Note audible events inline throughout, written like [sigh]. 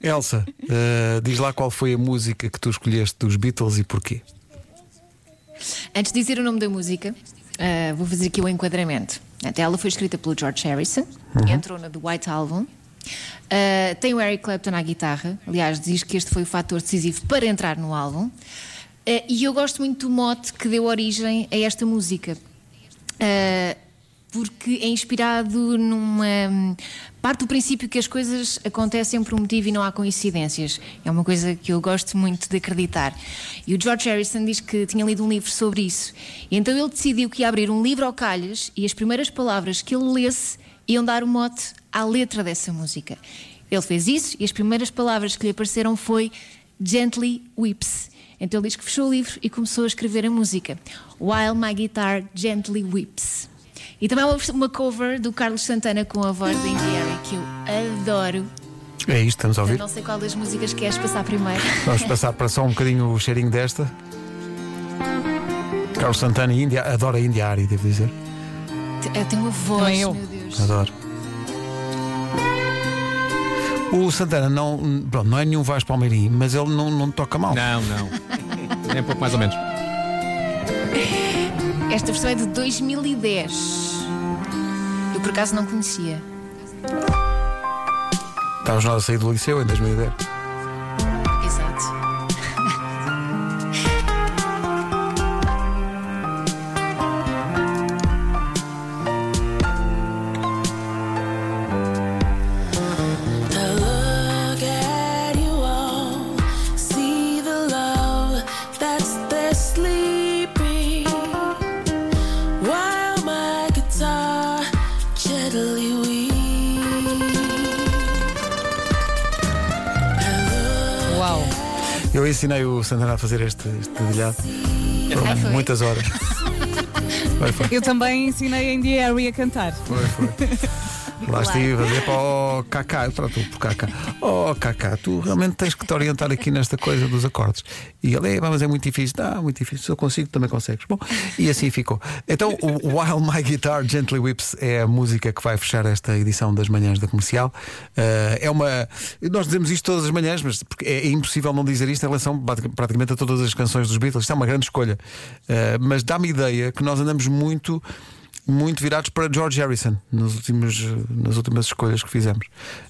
Elsa, uh, diz lá qual foi a música que tu escolheste dos Beatles e porquê. Antes de dizer o nome da música, uh, vou fazer aqui o um enquadramento. Ela foi escrita pelo George Harrison, uhum. entrou na The White Album. Uh, tem o Eric Clapton à guitarra, aliás, diz que este foi o fator decisivo para entrar no álbum. E eu gosto muito do mote que deu origem a esta música. Uh, porque é inspirado numa parte do princípio que as coisas acontecem por um motivo e não há coincidências. É uma coisa que eu gosto muito de acreditar. E o George Harrison diz que tinha lido um livro sobre isso. E então ele decidiu que ia abrir um livro ao calhas e as primeiras palavras que ele lesse iam dar o mote à letra dessa música. Ele fez isso e as primeiras palavras que lhe apareceram foi Gently Whips. Então ele diz que fechou o livro e começou a escrever a música. While my guitar gently whips. E também uma cover do Carlos Santana com a voz da Indy que eu adoro. É isto, estamos a ouvir. Eu não sei qual das músicas queres passar primeiro. [laughs] Vamos passar para só um bocadinho o cheirinho desta. Carlos Santana e Índia, adoro a India Ari, devo dizer. Eu tenho uma voz, eu. meu Deus. Adoro. O Santana não, pronto, não é nenhum Vasco Palmeirim, mas ele não, não toca mal. Não, não. É um pouco mais ou menos. Esta versão é de 2010. Eu por acaso não conhecia. Estávamos nós a sair do liceu em 2010. Eu ensinei o Santana a fazer este, este dedilhado. Foram muitas horas. [laughs] Foi, foi. Eu também ensinei em Diary a cantar. Foi, foi. Lá estive a dizer para o Kaká, pronto, por Kaká. Oh Kaká, tu realmente tens que te orientar aqui nesta coisa dos acordes. E ele, é, mas é muito difícil. Não, muito difícil. Se eu consigo, também consegues. Bom, e assim ficou. Então, o While My Guitar Gently Whips é a música que vai fechar esta edição das manhãs da comercial. Uh, é uma. Nós dizemos isto todas as manhãs, mas é, é impossível não dizer isto em relação praticamente a todas as canções dos Beatles. Isto é uma grande escolha. Uh, mas dá-me ideia que nós andamos muito muito virados para George Harrison nos últimos, nas últimas escolhas que fizemos.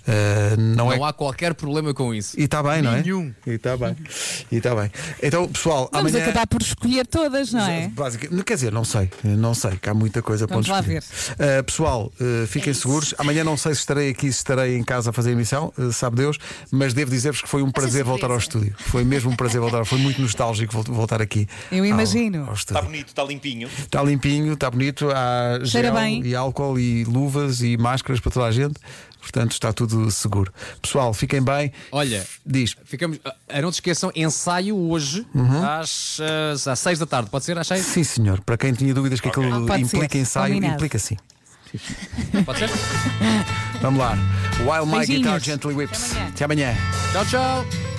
Uh, não, não é... há qualquer problema com isso. E está bem, não é? Nenhum. E está bem. E está bem. Então, pessoal, Vamos amanhã... acabar por escolher todas, não é? Basicamente, quer dizer, não sei, não sei, que há muita coisa para Vamos lá ver. Uh, pessoal, uh, fiquem é seguros. Amanhã não sei se estarei aqui, se estarei em casa a fazer a emissão, sabe Deus, mas devo dizer-vos que foi um prazer voltar ao estúdio. Foi mesmo um prazer voltar. Foi muito nostálgico voltar aqui. Eu imagino. Ao, ao está bonito, está limpinho. Está limpinho, está bonito. Há gel, bem e álcool e luvas e máscaras para toda a gente. Portanto, está tudo seguro. Pessoal, fiquem bem. Olha, diz. Ficamos, uh, não te esqueçam, ensaio hoje uhum. às, uh, às 6 da tarde. Pode ser às 6? Sim, senhor. Para quem tinha dúvidas que okay. aquilo Pode implica ser. ensaio, Combinado. implica sim. Pode ser? Vamos lá. While My Guitar Gently Whips. Até amanhã. Até amanhã. Tchau, tchau.